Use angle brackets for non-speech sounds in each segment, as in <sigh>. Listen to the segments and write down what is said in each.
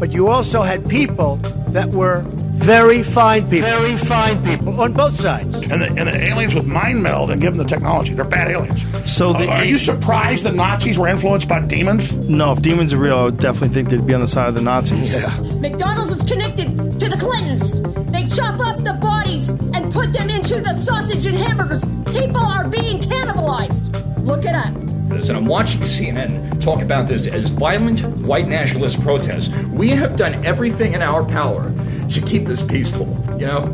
but you also had people that were very fine people. Very fine people on both sides. And the, and the aliens with mind meld and give them the technology. They're bad aliens. So the, Uh, are you surprised the Nazis were influenced by demons? No, if demons are real, I would definitely think they'd be on the side of the Nazis. Yeah. McDonald's is connected to the Clintons. They chop up the bodies and put them into the sausage and hamburgers. People are being and I'm watching CNN talk about this as violent white nationalist protests. We have done everything in our power to keep this peaceful, you know?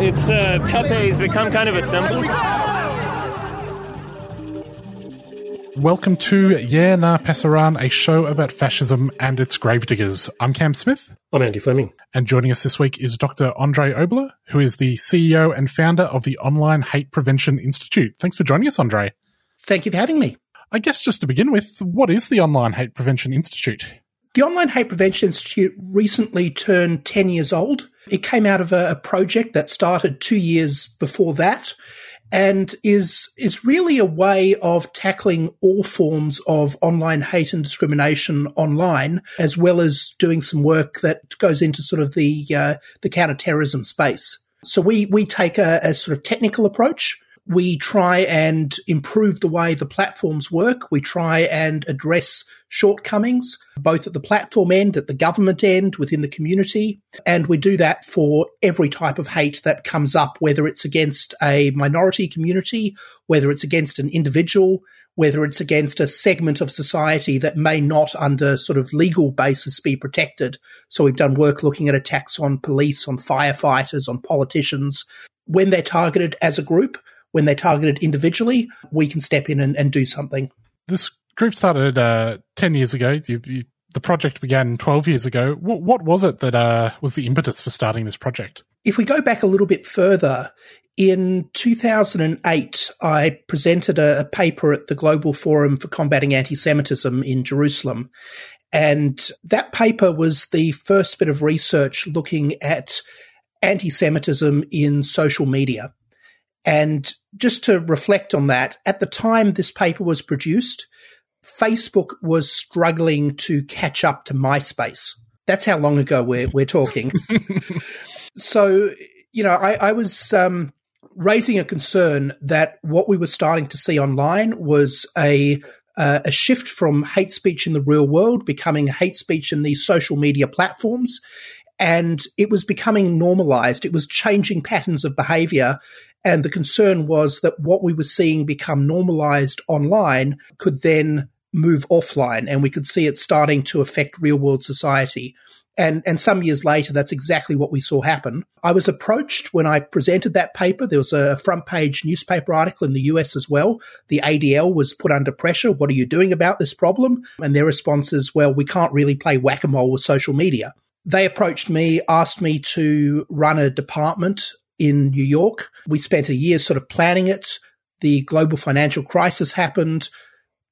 It's uh, Pepe's become kind of a symbol. Welcome to Yeah Nah Pasaran, a show about fascism and its gravediggers. I'm Cam Smith. I'm Andy Fleming. And joining us this week is Dr. Andre Oboler, who is the CEO and founder of the Online Hate Prevention Institute. Thanks for joining us, Andre. Thank you for having me. I guess just to begin with, what is the Online Hate Prevention Institute? The Online Hate Prevention Institute recently turned 10 years old. It came out of a, a project that started two years before that and is is really a way of tackling all forms of online hate and discrimination online, as well as doing some work that goes into sort of the uh, the counterterrorism space. So we we take a, a sort of technical approach. We try and improve the way the platforms work. We try and address shortcomings, both at the platform end, at the government end, within the community. And we do that for every type of hate that comes up, whether it's against a minority community, whether it's against an individual, whether it's against a segment of society that may not under sort of legal basis be protected. So we've done work looking at attacks on police, on firefighters, on politicians. When they're targeted as a group, when they're targeted individually, we can step in and, and do something. This group started uh, 10 years ago. You, you, the project began 12 years ago. What, what was it that uh, was the impetus for starting this project? If we go back a little bit further, in 2008, I presented a, a paper at the Global Forum for Combating Anti Semitism in Jerusalem. And that paper was the first bit of research looking at anti Semitism in social media. And just to reflect on that, at the time this paper was produced, Facebook was struggling to catch up to MySpace. That's how long ago we're, we're talking. <laughs> so, you know, I, I was um, raising a concern that what we were starting to see online was a uh, a shift from hate speech in the real world becoming hate speech in these social media platforms. And it was becoming normalized. It was changing patterns of behavior. And the concern was that what we were seeing become normalized online could then move offline and we could see it starting to affect real world society. And, and some years later, that's exactly what we saw happen. I was approached when I presented that paper. There was a front page newspaper article in the US as well. The ADL was put under pressure. What are you doing about this problem? And their response is, well, we can't really play whack a mole with social media. They approached me, asked me to run a department in New York. We spent a year sort of planning it. The global financial crisis happened.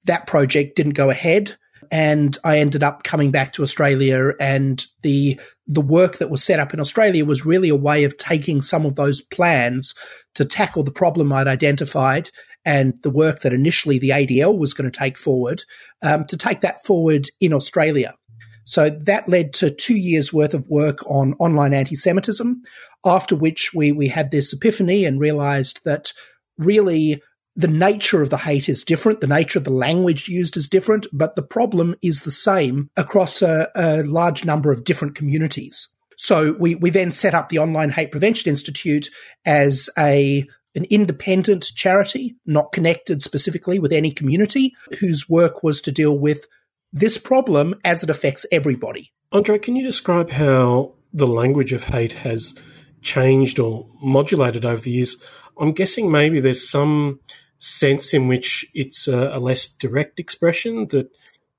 That project didn't go ahead and I ended up coming back to Australia and the the work that was set up in Australia was really a way of taking some of those plans to tackle the problem I'd identified and the work that initially the ADL was going to take forward um, to take that forward in Australia. So that led to two years worth of work on online anti-Semitism, after which we we had this epiphany and realized that really the nature of the hate is different. The nature of the language used is different, but the problem is the same across a, a large number of different communities. So we, we then set up the Online Hate Prevention Institute as a an independent charity, not connected specifically with any community, whose work was to deal with this problem as it affects everybody. Andre, can you describe how the language of hate has changed or modulated over the years? I'm guessing maybe there's some sense in which it's a, a less direct expression that,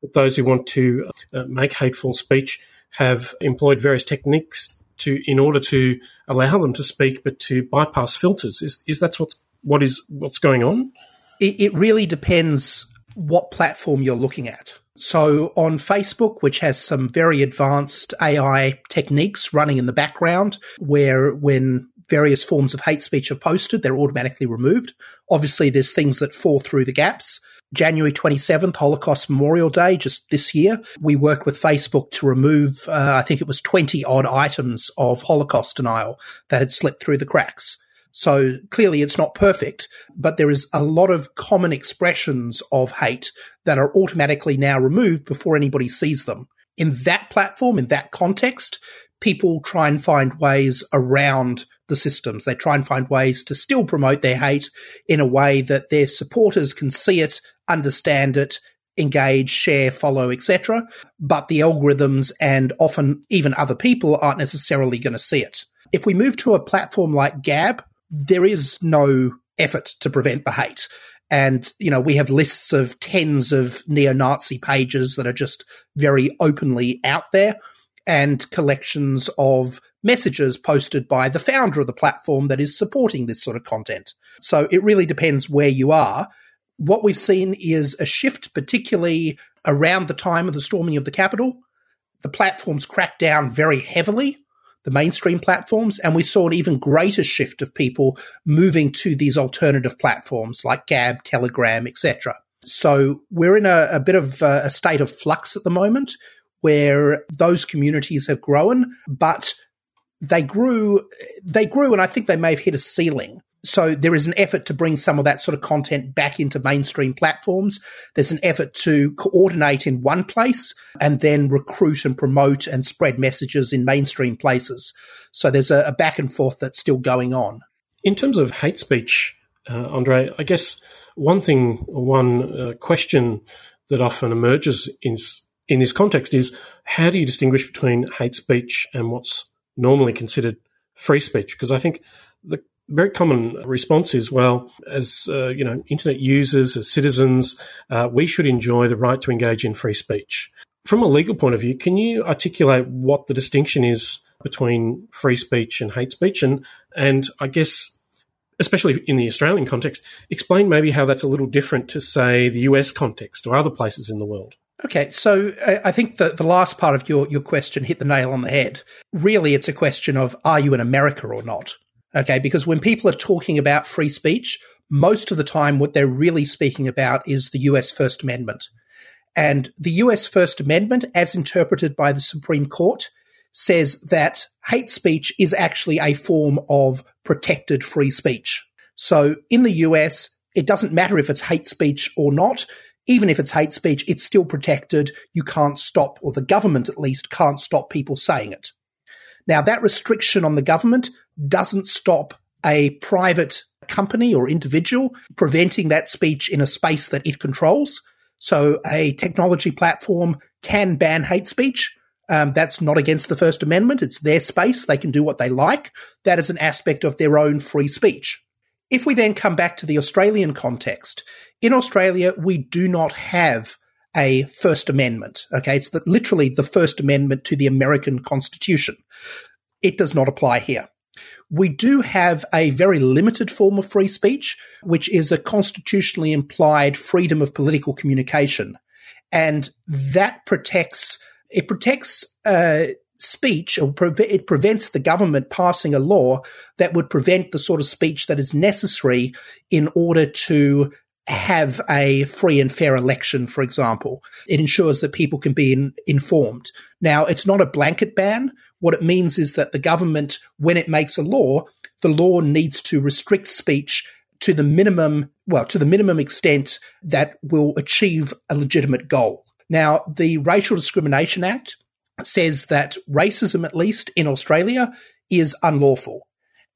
that those who want to uh, make hateful speech have employed various techniques to in order to allow them to speak, but to bypass filters. Is is that what's what is what's going on? It, it really depends what platform you're looking at. So on Facebook, which has some very advanced AI techniques running in the background, where when various forms of hate speech are posted, they're automatically removed. Obviously, there's things that fall through the gaps. January 27th, Holocaust Memorial Day, just this year, we worked with Facebook to remove, uh, I think it was 20 odd items of Holocaust denial that had slipped through the cracks. So clearly it's not perfect, but there is a lot of common expressions of hate that are automatically now removed before anybody sees them. In that platform, in that context, people try and find ways around the systems. They try and find ways to still promote their hate in a way that their supporters can see it, understand it, engage, share, follow, etc. But the algorithms and often even other people aren't necessarily going to see it. If we move to a platform like Gab, there is no effort to prevent the hate. And, you know, we have lists of tens of neo Nazi pages that are just very openly out there and collections of messages posted by the founder of the platform that is supporting this sort of content. So it really depends where you are. What we've seen is a shift, particularly around the time of the storming of the Capitol. The platforms cracked down very heavily the mainstream platforms, and we saw an even greater shift of people moving to these alternative platforms like Gab, Telegram, etc. So we're in a, a bit of a, a state of flux at the moment where those communities have grown, but they grew, they grew, and I think they may have hit a ceiling so there is an effort to bring some of that sort of content back into mainstream platforms. There's an effort to coordinate in one place and then recruit and promote and spread messages in mainstream places. So there's a, a back and forth that's still going on. In terms of hate speech, uh, Andre, I guess one thing, one uh, question that often emerges in in this context is how do you distinguish between hate speech and what's normally considered free speech? Because I think the very common response is, well, as uh, you know, internet users, as citizens, uh, we should enjoy the right to engage in free speech. From a legal point of view, can you articulate what the distinction is between free speech and hate speech, and and I guess, especially in the Australian context, explain maybe how that's a little different to say the US context or other places in the world. Okay, so uh, I think that the last part of your, your question hit the nail on the head. Really, it's a question of are you in America or not? Okay, because when people are talking about free speech, most of the time what they're really speaking about is the US First Amendment. And the US First Amendment, as interpreted by the Supreme Court, says that hate speech is actually a form of protected free speech. So in the US, it doesn't matter if it's hate speech or not. Even if it's hate speech, it's still protected. You can't stop, or the government at least can't stop people saying it. Now, that restriction on the government doesn't stop a private company or individual preventing that speech in a space that it controls. So a technology platform can ban hate speech. Um, that's not against the First Amendment. It's their space. They can do what they like. That is an aspect of their own free speech. If we then come back to the Australian context, in Australia, we do not have a First Amendment. Okay. It's the, literally the First Amendment to the American Constitution. It does not apply here. We do have a very limited form of free speech, which is a constitutionally implied freedom of political communication. And that protects, it protects, uh, speech or pre- it prevents the government passing a law that would prevent the sort of speech that is necessary in order to have a free and fair election, for example. It ensures that people can be in, informed. Now, it's not a blanket ban. What it means is that the government, when it makes a law, the law needs to restrict speech to the minimum, well, to the minimum extent that will achieve a legitimate goal. Now, the Racial Discrimination Act says that racism, at least in Australia, is unlawful.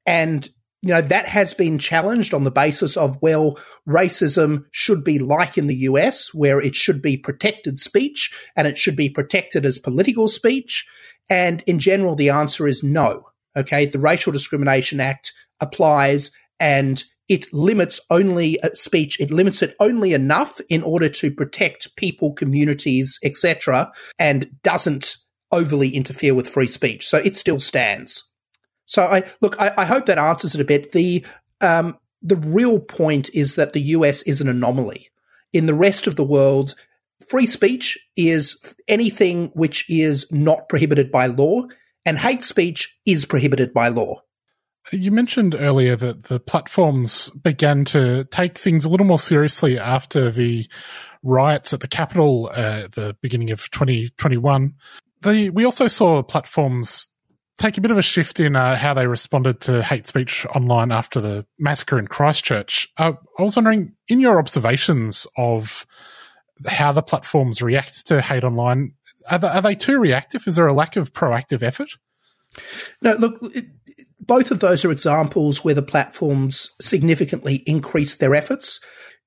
And you know, that has been challenged on the basis of, well, racism should be like in the US, where it should be protected speech and it should be protected as political speech. And in general, the answer is no. Okay. The Racial Discrimination Act applies and it limits only uh, speech. It limits it only enough in order to protect people, communities, etc., and doesn't overly interfere with free speech. So it still stands. So I look, I, I hope that answers it a bit. The um, the real point is that the US is an anomaly. In the rest of the world, free speech is anything which is not prohibited by law, and hate speech is prohibited by law. You mentioned earlier that the platforms began to take things a little more seriously after the riots at the Capitol uh, at the beginning of 2021. The, we also saw platforms take a bit of a shift in uh, how they responded to hate speech online after the massacre in Christchurch. Uh, I was wondering, in your observations of how the platforms react to hate online, are they, are they too reactive? Is there a lack of proactive effort? No, look, it, both of those are examples where the platforms significantly increased their efforts.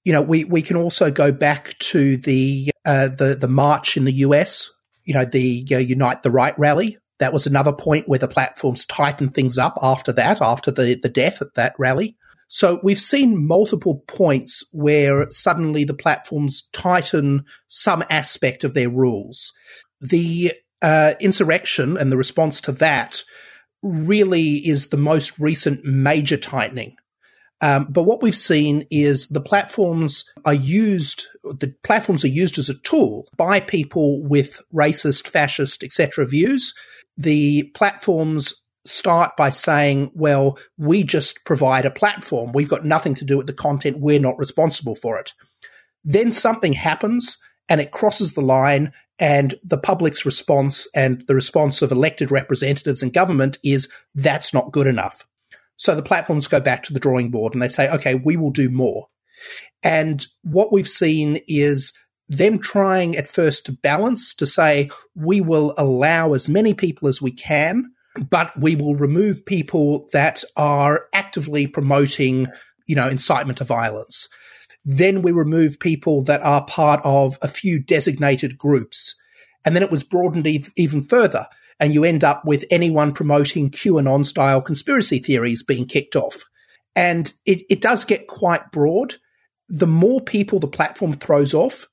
You know, we, we can also go back to the uh, the the march in the US. You know, the uh, Unite the Right rally. That was another point where the platforms tightened things up after that, after the the death at that rally. So we've seen multiple points where suddenly the platforms tighten some aspect of their rules. The uh, insurrection and the response to that really is the most recent major tightening. Um, but what we've seen is the platforms are used, the platforms are used as a tool by people with racist, fascist, etc. views. The platforms start by saying, well, we just provide a platform. We've got nothing to do with the content. We're not responsible for it. Then something happens and it crosses the line and the public's response and the response of elected representatives and government is that's not good enough. So the platforms go back to the drawing board and they say, okay, we will do more. And what we've seen is them trying at first to balance to say, we will allow as many people as we can, but we will remove people that are actively promoting, you know, incitement to violence. Then we remove people that are part of a few designated groups. And then it was broadened ev- even further. And you end up with anyone promoting QAnon style conspiracy theories being kicked off. And it, it does get quite broad. The more people the platform throws off,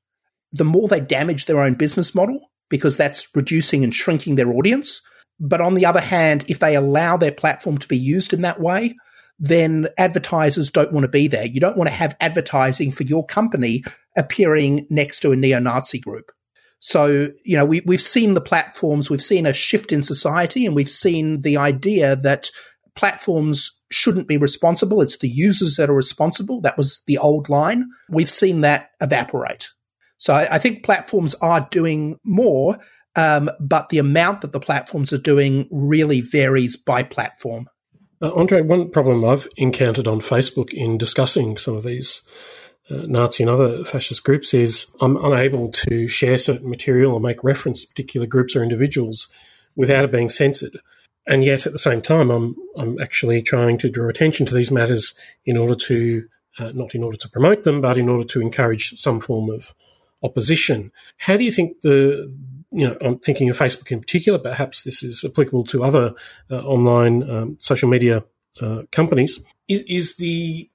the more they damage their own business model because that's reducing and shrinking their audience. But on the other hand, if they allow their platform to be used in that way, then advertisers don't want to be there. You don't want to have advertising for your company appearing next to a neo Nazi group. So, you know, we, we've seen the platforms, we've seen a shift in society, and we've seen the idea that platforms shouldn't be responsible. It's the users that are responsible. That was the old line. We've seen that evaporate. So I, I think platforms are doing more, um, but the amount that the platforms are doing really varies by platform. Uh, Andre, one problem I've encountered on Facebook in discussing some of these uh, Nazi and other fascist groups is I'm unable to share certain material or make reference to particular groups or individuals without it being censored. And yet, at the same time, I'm I'm actually trying to draw attention to these matters in order to uh, not in order to promote them, but in order to encourage some form of opposition. How do you think the you know, I'm thinking of Facebook in particular. Perhaps this is applicable to other uh, online um, social media uh, companies. Is, is, the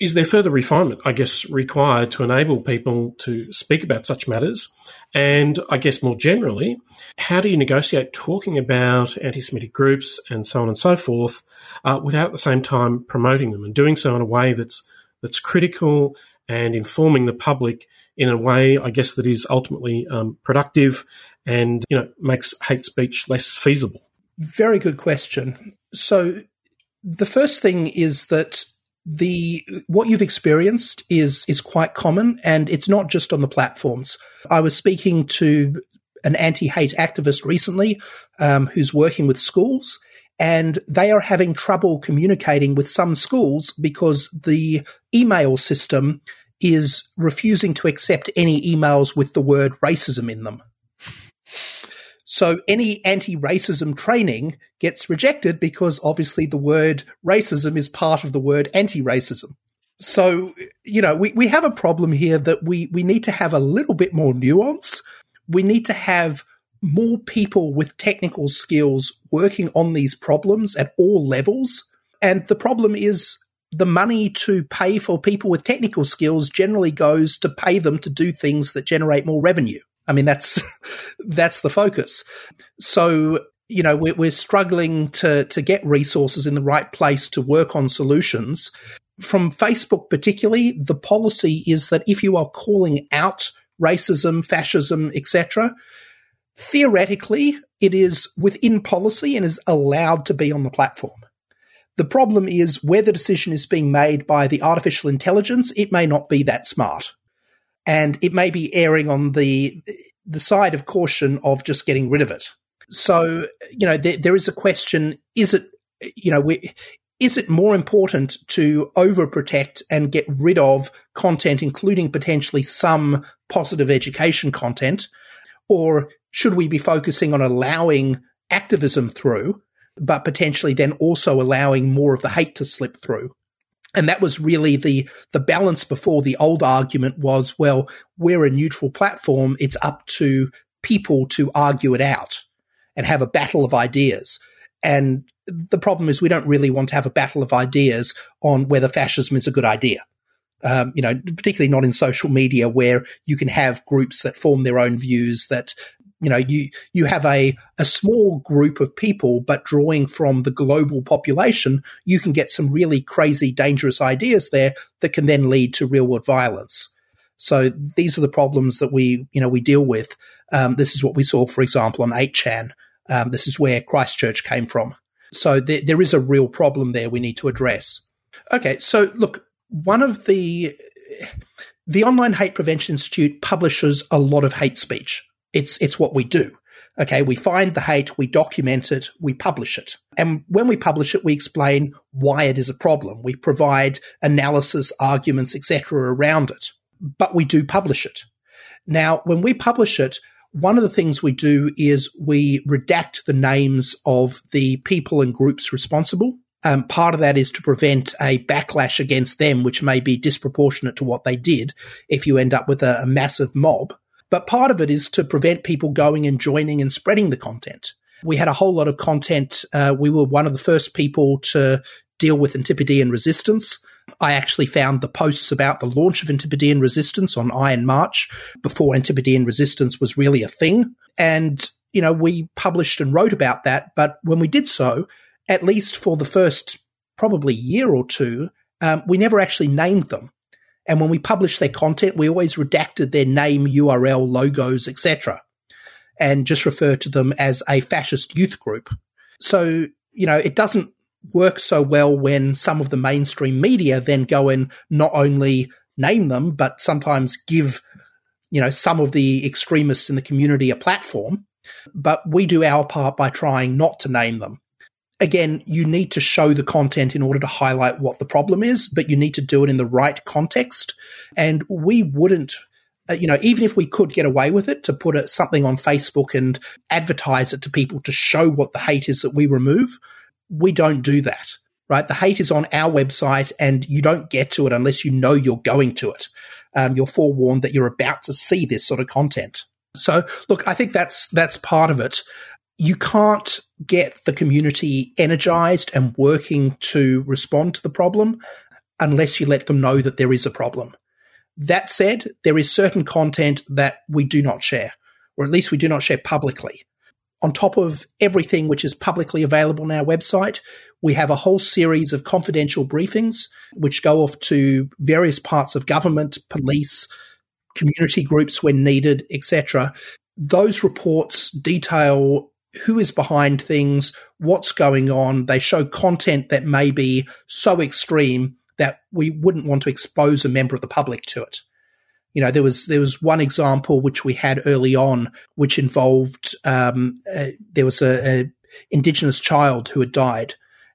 is there further refinement, I guess, required to enable people to speak about such matters? And I guess more generally, how do you negotiate talking about anti-Semitic groups and so on and so forth uh, without at the same time promoting them and doing so in a way that's that's critical and informing the public in a way, I guess, that is ultimately um, productive and you know makes hate speech less feasible? Very good question. So the first thing is that the what you've experienced is is quite common and it's not just on the platforms. I was speaking to an anti-hate activist recently um, who's working with schools and they are having trouble communicating with some schools because the email system is refusing to accept any emails with the word racism in them. So any anti-racism training gets rejected because obviously the word racism is part of the word anti-racism. So, you know, we, we have a problem here that we, we need to have a little bit more nuance. We need to have more people with technical skills working on these problems at all levels. And the problem is the money to pay for people with technical skills generally goes to pay them to do things that generate more revenue. I mean, that's <laughs> that's the focus. So you know we're, we're struggling to to get resources in the right place to work on solutions. From Facebook, particularly, the policy is that if you are calling out racism, fascism, etc., theoretically, it is within policy and is allowed to be on the platform. The problem is where the decision is being made by the artificial intelligence, it may not be that smart. And it may be erring on the the side of caution of just getting rid of it. So, you know, there, there is a question, is it, you know, we, is it more important to overprotect and get rid of content, including potentially some positive education content? Or should we be focusing on allowing activism through, but potentially then also allowing more of the hate to slip through? And that was really the, the balance before the old argument was, well, we're a neutral platform. It's up to people to argue it out and have a battle of ideas. And the problem is we don't really want to have a battle of ideas on whether fascism is a good idea. Um, you know, particularly not in social media where you can have groups that form their own views that you know you you have a a small group of people but drawing from the global population you can get some really crazy dangerous ideas there that can then lead to real world violence. So these are the problems that we you know we deal with. Um, this is what we saw for example on 8chan um, this is where christchurch came from. So there, there is a real problem there we need to address. Okay so look one of the the online hate prevention institute publishes a lot of hate speech it's, it's what we do. Okay. We find the hate, we document it, we publish it. And when we publish it, we explain why it is a problem. We provide analysis, arguments, etc. around it. But we do publish it. Now, when we publish it, one of the things we do is we redact the names of the people and groups responsible. Um, part of that is to prevent a backlash against them, which may be disproportionate to what they did if you end up with a, a massive mob. But part of it is to prevent people going and joining and spreading the content. We had a whole lot of content. Uh, we were one of the first people to deal with Antipodean resistance. I actually found the posts about the launch of Antipodean resistance on Iron March before Antipodean resistance was really a thing. And, you know, we published and wrote about that. But when we did so, at least for the first probably year or two, um, we never actually named them. And when we published their content, we always redacted their name, URL, logos, etc., and just refer to them as a fascist youth group. So, you know, it doesn't work so well when some of the mainstream media then go and not only name them, but sometimes give, you know, some of the extremists in the community a platform. But we do our part by trying not to name them again, you need to show the content in order to highlight what the problem is, but you need to do it in the right context. And we wouldn't, uh, you know, even if we could get away with it to put a, something on Facebook and advertise it to people to show what the hate is that we remove, we don't do that. Right. The hate is on our website and you don't get to it unless you know you're going to it. Um, you're forewarned that you're about to see this sort of content. So look, I think that's, that's part of it you can't get the community energized and working to respond to the problem unless you let them know that there is a problem. That said, there is certain content that we do not share, or at least we do not share publicly. On top of everything which is publicly available on our website, we have a whole series of confidential briefings which go off to various parts of government, police, community groups when needed, etc. Those reports detail who is behind things, what's going on. They show content that may be so extreme that we wouldn't want to expose a member of the public to it. You know, there was there was one example which we had early on, which involved um, uh, there was a, a indigenous child who had died,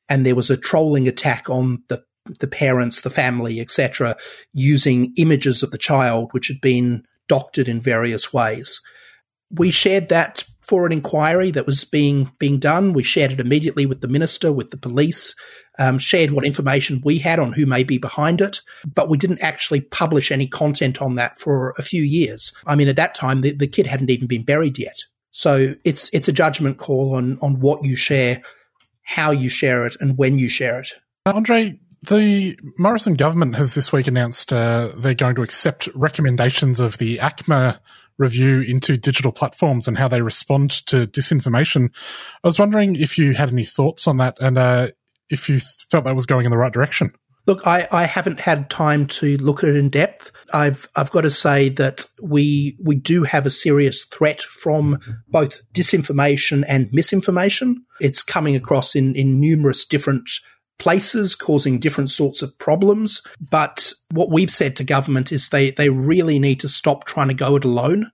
and there was a trolling attack on the the parents, the family, etc., using images of the child which had been doctored in various ways. We shared that for an inquiry that was being being done. We shared it immediately with the minister, with the police, um, shared what information we had on who may be behind it, but we didn't actually publish any content on that for a few years. I mean, at that time, the, the kid hadn't even been buried yet. So it's it's a judgment call on on what you share, how you share it, and when you share it. Andre, the Morrison government has this week announced uh, they're going to accept recommendations of the ACMA review into digital platforms and how they respond to disinformation. I was wondering if you had any thoughts on that and uh, if you felt that was going in the right direction. Look, I, I haven't had time to look at it in depth. I've I've got to say that we we do have a serious threat from both disinformation and misinformation. It's coming across in, in numerous different places causing different sorts of problems. But what we've said to government is they, they really need to stop trying to go it alone.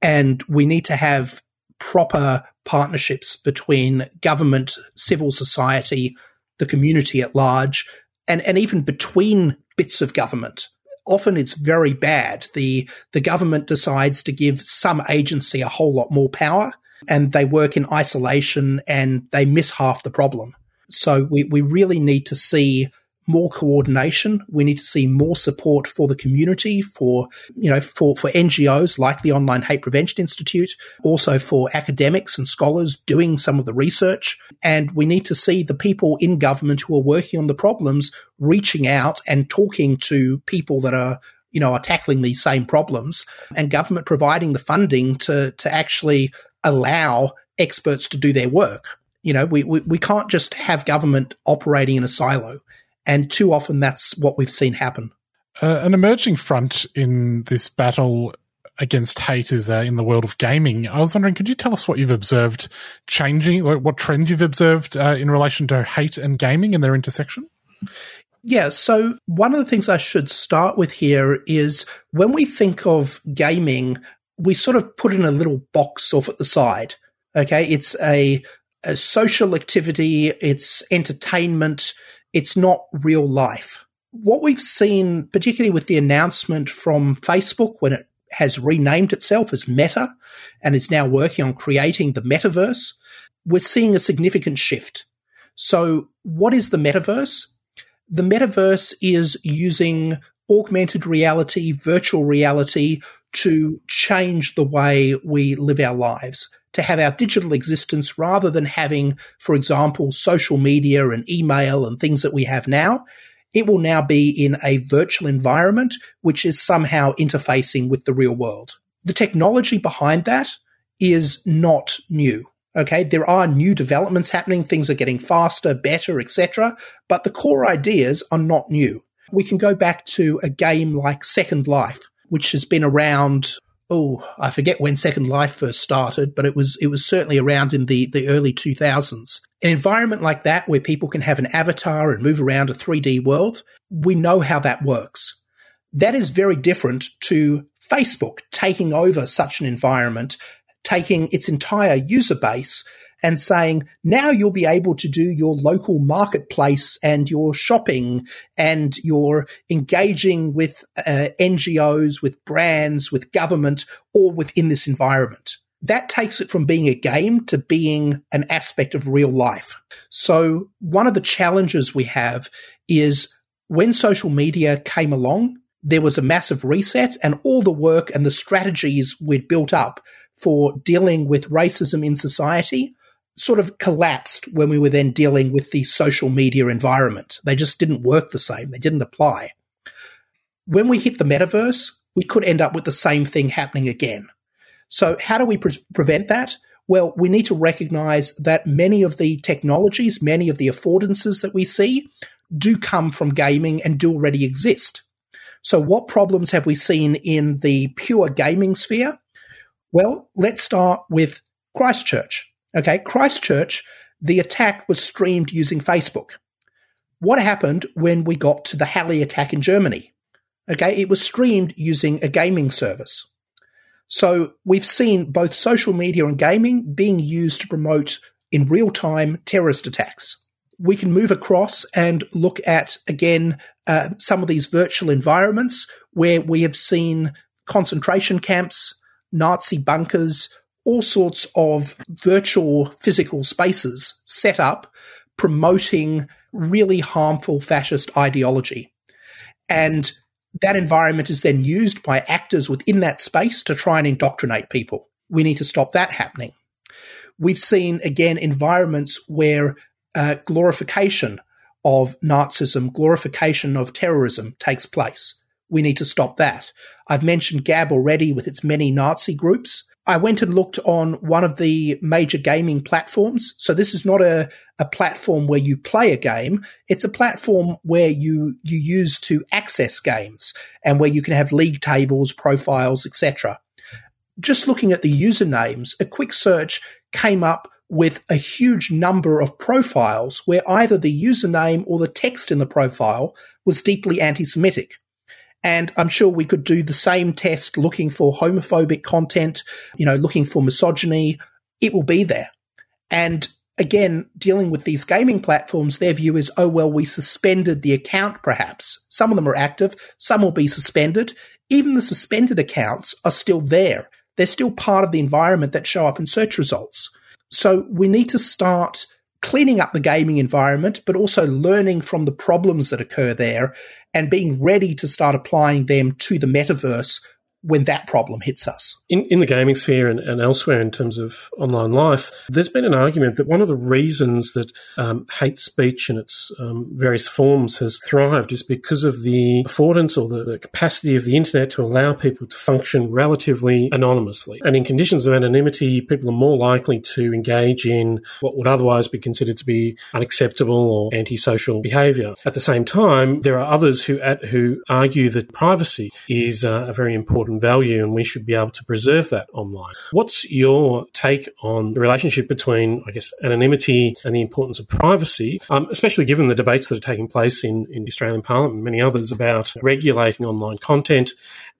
And we need to have proper partnerships between government, civil society, the community at large, and, and even between bits of government. Often it's very bad. The, the government decides to give some agency a whole lot more power and they work in isolation and they miss half the problem. So we, we really need to see more coordination. We need to see more support for the community, for, you know, for, for NGOs like the Online Hate Prevention Institute, also for academics and scholars doing some of the research. And we need to see the people in government who are working on the problems reaching out and talking to people that are you know, are tackling these same problems and government providing the funding to, to actually allow experts to do their work. You know, we, we, we can't just have government operating in a silo. And too often that's what we've seen happen. Uh, an emerging front in this battle against hate is uh, in the world of gaming. I was wondering, could you tell us what you've observed changing, what trends you've observed uh, in relation to hate and gaming and their intersection? Yeah, so one of the things I should start with here is when we think of gaming, we sort of put in a little box off at the side. Okay, it's a, a social activity, it's entertainment, it's not real life. What we've seen, particularly with the announcement from Facebook when it has renamed itself as Meta and is now working on creating the metaverse, we're seeing a significant shift. So, what is the metaverse? The metaverse is using augmented reality, virtual reality to change the way we live our lives, to have our digital existence rather than having, for example, social media and email and things that we have now. It will now be in a virtual environment, which is somehow interfacing with the real world. The technology behind that is not new. Okay, there are new developments happening, things are getting faster, better, etc., but the core ideas are not new. We can go back to a game like Second Life, which has been around. Oh, I forget when Second Life first started, but it was it was certainly around in the the early 2000s. An environment like that where people can have an avatar and move around a 3D world, we know how that works. That is very different to Facebook taking over such an environment, taking its entire user base and saying, now you'll be able to do your local marketplace and your shopping and you're engaging with uh, NGOs, with brands, with government, all within this environment. That takes it from being a game to being an aspect of real life. So one of the challenges we have is when social media came along, there was a massive reset and all the work and the strategies we'd built up for dealing with racism in society sort of collapsed when we were then dealing with the social media environment. They just didn't work the same, they didn't apply. When we hit the metaverse, we could end up with the same thing happening again. So, how do we pre- prevent that? Well, we need to recognize that many of the technologies, many of the affordances that we see do come from gaming and do already exist. So, what problems have we seen in the pure gaming sphere? Well, let's start with Christchurch. Okay, Christchurch, the attack was streamed using Facebook. What happened when we got to the Halle attack in Germany? Okay, it was streamed using a gaming service. So we've seen both social media and gaming being used to promote in real time terrorist attacks. We can move across and look at, again, uh, some of these virtual environments where we have seen concentration camps, Nazi bunkers, all sorts of virtual physical spaces set up promoting really harmful fascist ideology. And that environment is then used by actors within that space to try and indoctrinate people. We need to stop that happening. We've seen, again, environments where uh, glorification of Nazism, glorification of terrorism takes place. We need to stop that. I've mentioned Gab already with its many Nazi groups. I went and looked on one of the major gaming platforms. So this is not a, a platform where you play a game. It's a platform where you, you use to access games and where you can have league tables, profiles, etc. Just looking at the usernames, a quick search came up with a huge number of profiles where either the username or the text in the profile was deeply anti Semitic. And I'm sure we could do the same test looking for homophobic content, you know, looking for misogyny. It will be there. And again, dealing with these gaming platforms, their view is, oh, well, we suspended the account perhaps. Some of them are active, some will be suspended. Even the suspended accounts are still there. They're still part of the environment that show up in search results. So we need to start cleaning up the gaming environment, but also learning from the problems that occur there and being ready to start applying them to the metaverse when that problem hits us. In, in the gaming sphere and, and, elsewhere in terms of online life, there's been an argument that one of the reasons that um, hate speech in its um, various forms has thrived is because of the affordance or the, the, capacity of the internet to allow people to function relatively anonymously. And in conditions of anonymity, people are more likely to engage in what would otherwise be considered to be unacceptable or antisocial behaviour. At the same time, there are others who, at, who argue that privacy is uh, a very important value and we should be able to preserve that online. What's your take on the relationship between, I guess, anonymity and the importance of privacy, um, especially given the debates that are taking place in, in Australian Parliament and many others about regulating online content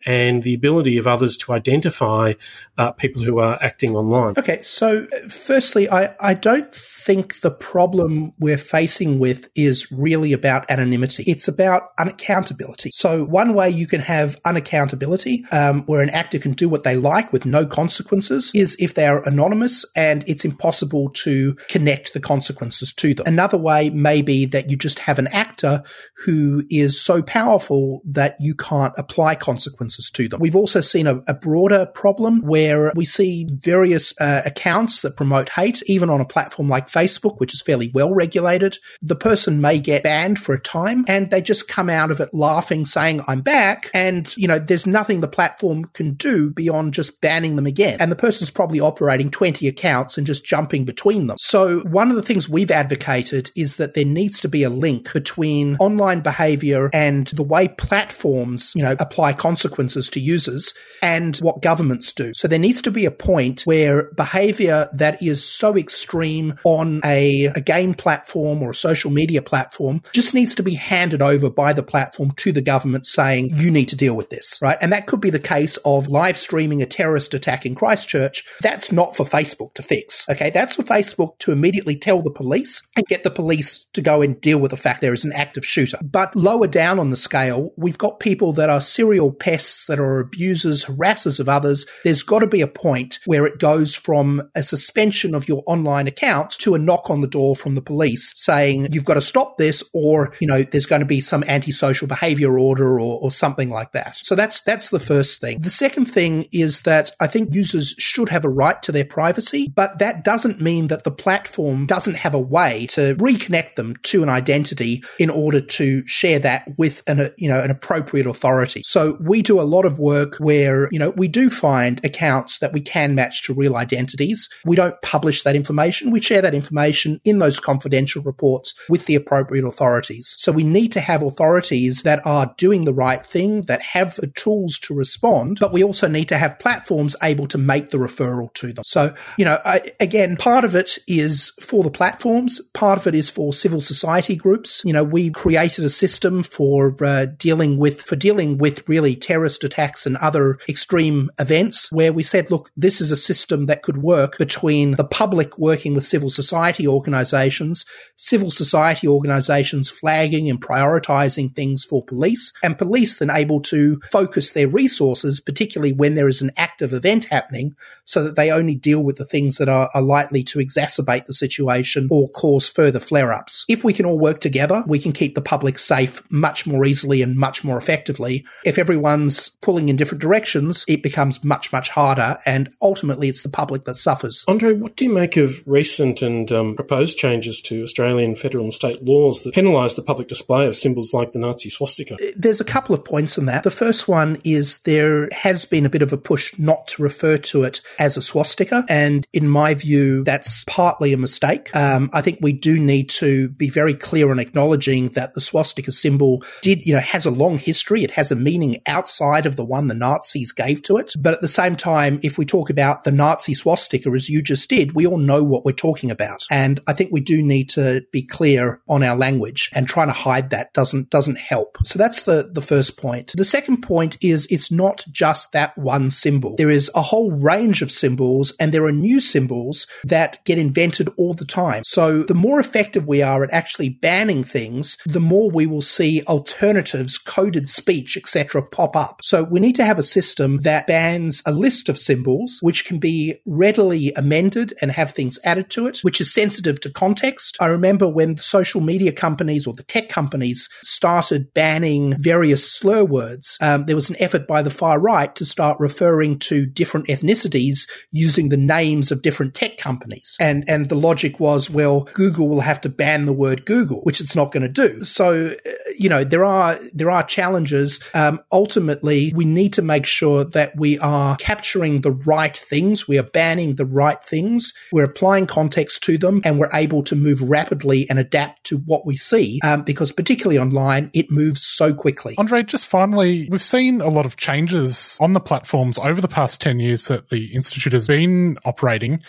and the ability of others to identify uh, people who are acting online? Okay, so firstly, I, I don't think the problem we're facing with is really about anonymity. It's about unaccountability. So one way you can have unaccountability, um, where an actor can do what they like with no consequences, is if they are anonymous and it's impossible to connect the consequences to them. Another way may be that you just have an actor who is so powerful that you can't apply consequences to them. We've also seen a, a broader problem where we see various uh, accounts that promote hate, even on a platform like Facebook, which is fairly well regulated, the person may get banned for a time and they just come out of it laughing, saying, I'm back. And, you know, there's nothing the platform can do beyond just banning them again. And the person's probably operating 20 accounts and just jumping between them. So one of the things we've advocated is that there needs to be a link between online behavior and the way platforms, you know, apply consequences to users and what governments do. So there needs to be a point where behavior that is so extreme on on a, a game platform or a social media platform just needs to be handed over by the platform to the government saying, you need to deal with this, right? And that could be the case of live streaming a terrorist attack in Christchurch. That's not for Facebook to fix. Okay. That's for Facebook to immediately tell the police and get the police to go and deal with the fact there is an active shooter. But lower down on the scale, we've got people that are serial pests, that are abusers, harassers of others. There's got to be a point where it goes from a suspension of your online account to a knock on the door from the police saying, you've got to stop this, or, you know, there's going to be some antisocial behavior order or, or something like that. So that's, that's the first thing. The second thing is that I think users should have a right to their privacy, but that doesn't mean that the platform doesn't have a way to reconnect them to an identity in order to share that with an, you know, an appropriate authority. So we do a lot of work where, you know, we do find accounts that we can match to real identities. We don't publish that information. We share that information in those confidential reports with the appropriate authorities. So we need to have authorities that are doing the right thing, that have the tools to respond, but we also need to have platforms able to make the referral to them. So, you know, I, again, part of it is for the platforms, part of it is for civil society groups. You know, we created a system for uh, dealing with, for dealing with really terrorist attacks and other extreme events where we said, look, this is a system that could work between the public working with civil society organizations, civil society organizations flagging and prioritizing things for police, and police then able to focus their resources, particularly when there is an active event happening, so that they only deal with the things that are, are likely to exacerbate the situation or cause further flare ups. If we can all work together, we can keep the public safe much more easily and much more effectively. If everyone's pulling in different directions, it becomes much, much harder, and ultimately it's the public that suffers. Andre, what do you make of recent and and um, proposed changes to Australian federal and state laws that penalise the public display of symbols like the Nazi swastika. There's a couple of points on that. The first one is there has been a bit of a push not to refer to it as a swastika, and in my view, that's partly a mistake. Um, I think we do need to be very clear in acknowledging that the swastika symbol did, you know, has a long history. It has a meaning outside outside of the one the Nazis gave to it. But at the same time, if we talk about the Nazi swastika, as you just did, we all know what we're talking about. And I think we do need to be clear on our language and trying to hide that doesn't, doesn't help. So that's the, the first point. The second point is it's not just that one symbol. There is a whole range of symbols and there are new symbols that get invented all the time. So the more effective we are at actually banning things, the more we will see alternatives, coded speech, etc. pop up. So we need to have a system that bans a list of symbols which can be readily amended and have things added to it, which is sensitive to context. I remember when social media companies or the tech companies started banning various slur words, um, there was an effort by the far right to start referring to different ethnicities using the names of different tech companies. And, and the logic was, well, Google will have to ban the word Google, which it's not going to do. So, uh, you know, there are, there are challenges. Um, ultimately, we need to make sure that we are capturing the right things. We are banning the right things. We're applying context to them and we're able to move rapidly and adapt to what we see. Um, because particularly online, it moves so quickly. Andre, just finally, we've seen a lot of changes on the platforms over the past 10 years that the Institute has been operating.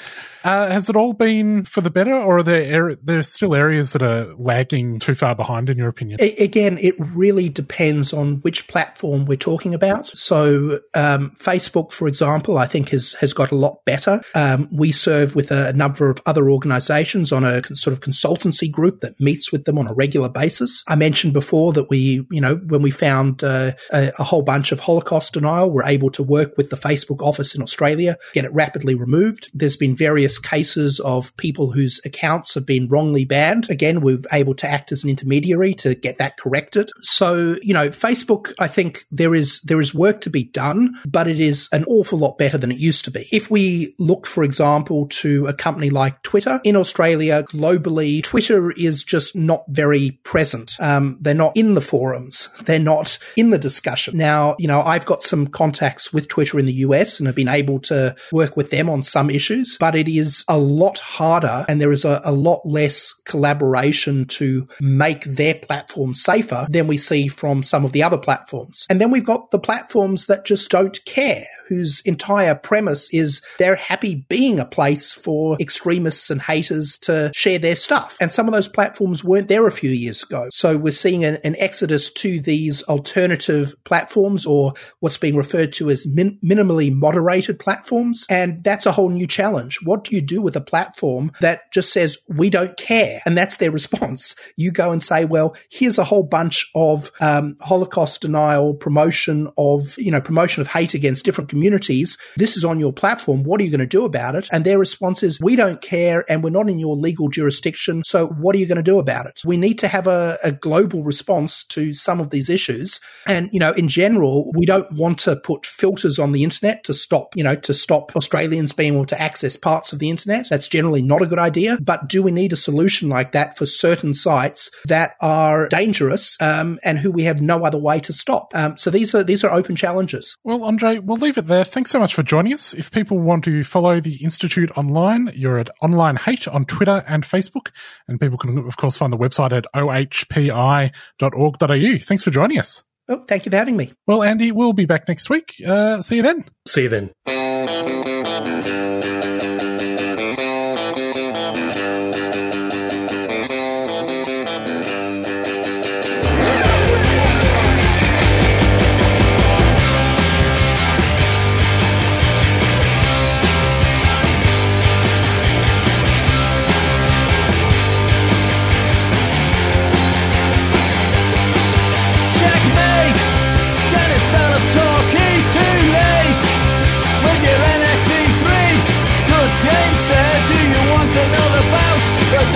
Uh, has it all been for the better, or are there er- there still areas that are lagging too far behind, in your opinion? Again, it really depends on which platform we're talking about. So, um, Facebook, for example, I think has has got a lot better. Um, we serve with a number of other organisations on a sort of consultancy group that meets with them on a regular basis. I mentioned before that we, you know, when we found uh, a, a whole bunch of Holocaust denial, we're able to work with the Facebook office in Australia, get it rapidly removed. There's been various cases of people whose accounts have been wrongly banned. Again, we're able to act as an intermediary to get that corrected. So, you know, Facebook, I think there is there is work to be done, but it is an awful lot better than it used to be. If we look, for example, to a company like Twitter in Australia, globally, Twitter is just not very present. Um, they're not in the forums. <laughs> They're not in the discussion. Now, you know, I've got some contacts with Twitter in the US and have been able to work with them on some issues, but it is a lot harder and there is a, a lot less collaboration to make their platform safer than we see from some of the other platforms. And then we've got the platforms that just don't care whose entire premise is they're happy being a place for extremists and haters to share their stuff. And some of those platforms weren't there a few years ago. So we're seeing an, an exodus to these alternative platforms or what's being referred to as min- minimally moderated platforms. And that's a whole new challenge. What do you do with a platform that just says, we don't care? And that's their response. You go and say, well, here's a whole bunch of um, Holocaust denial, promotion of, you know, promotion of hate against different communities. This is on your platform. What are you going to do about it? And their response is, we don't care and we're not in your legal jurisdiction. So what are you going to do about it? We need to have a, a global response to some of these issues. And, you know, in general, we don't want to put filters on the internet to stop, you know, to stop Australians being able to access parts of the internet. That's generally not a good idea. But do we need a solution like that for certain sites that are dangerous um, and who we have no other way to stop? Um, so these are these are open challenges. Well, Andre, we'll leave it there. Thanks so much for joining us. If people want to follow the Institute online, you're at Online Hate on Twitter and Facebook. And people can, of course, find the website at ohpi.org.au. Thanks for joining us. Oh, thank you for having me. Well, Andy, we'll be back next week. Uh, see you then. See you then.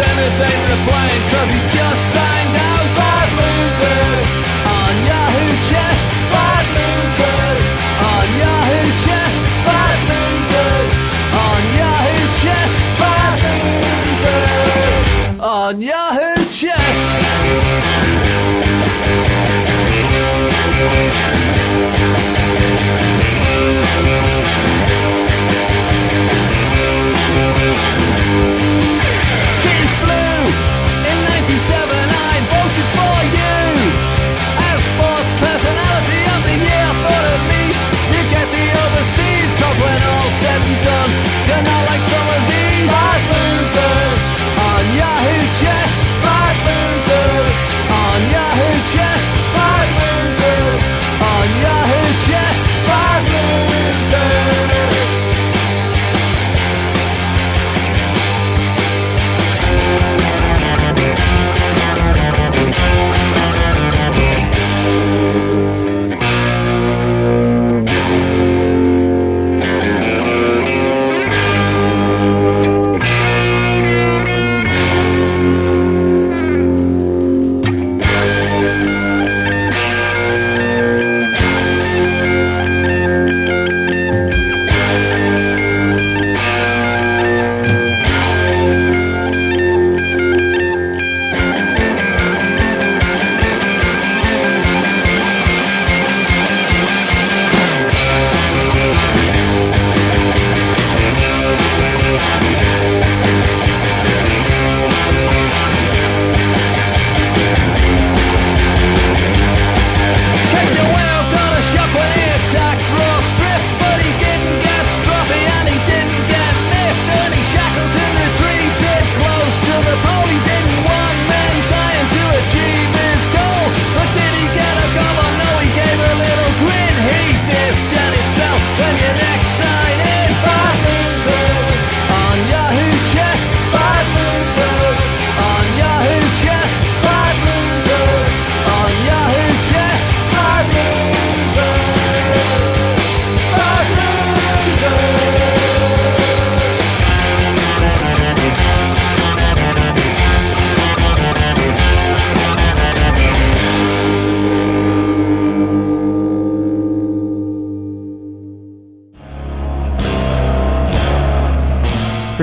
Dennis ain't replying cause he just signed out. Bad losers on Yahoo Chess Bad losers on Yahoo Chess Bad losers on Yahoo Chess Bad losers on Yahoo Chess fueron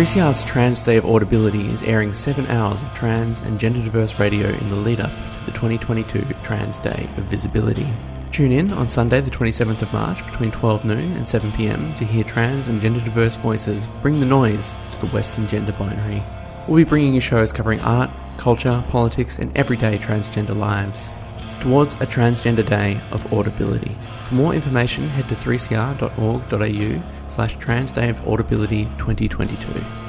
3CR's Trans Day of Audibility is airing seven hours of trans and gender diverse radio in the lead up to the 2022 Trans Day of Visibility. Tune in on Sunday, the 27th of March, between 12 noon and 7 pm to hear trans and gender diverse voices bring the noise to the Western gender binary. We'll be bringing you shows covering art, culture, politics, and everyday transgender lives towards a Transgender Day of Audibility. For more information, head to 3cr.org.au slash Trans Day of Audibility 2022.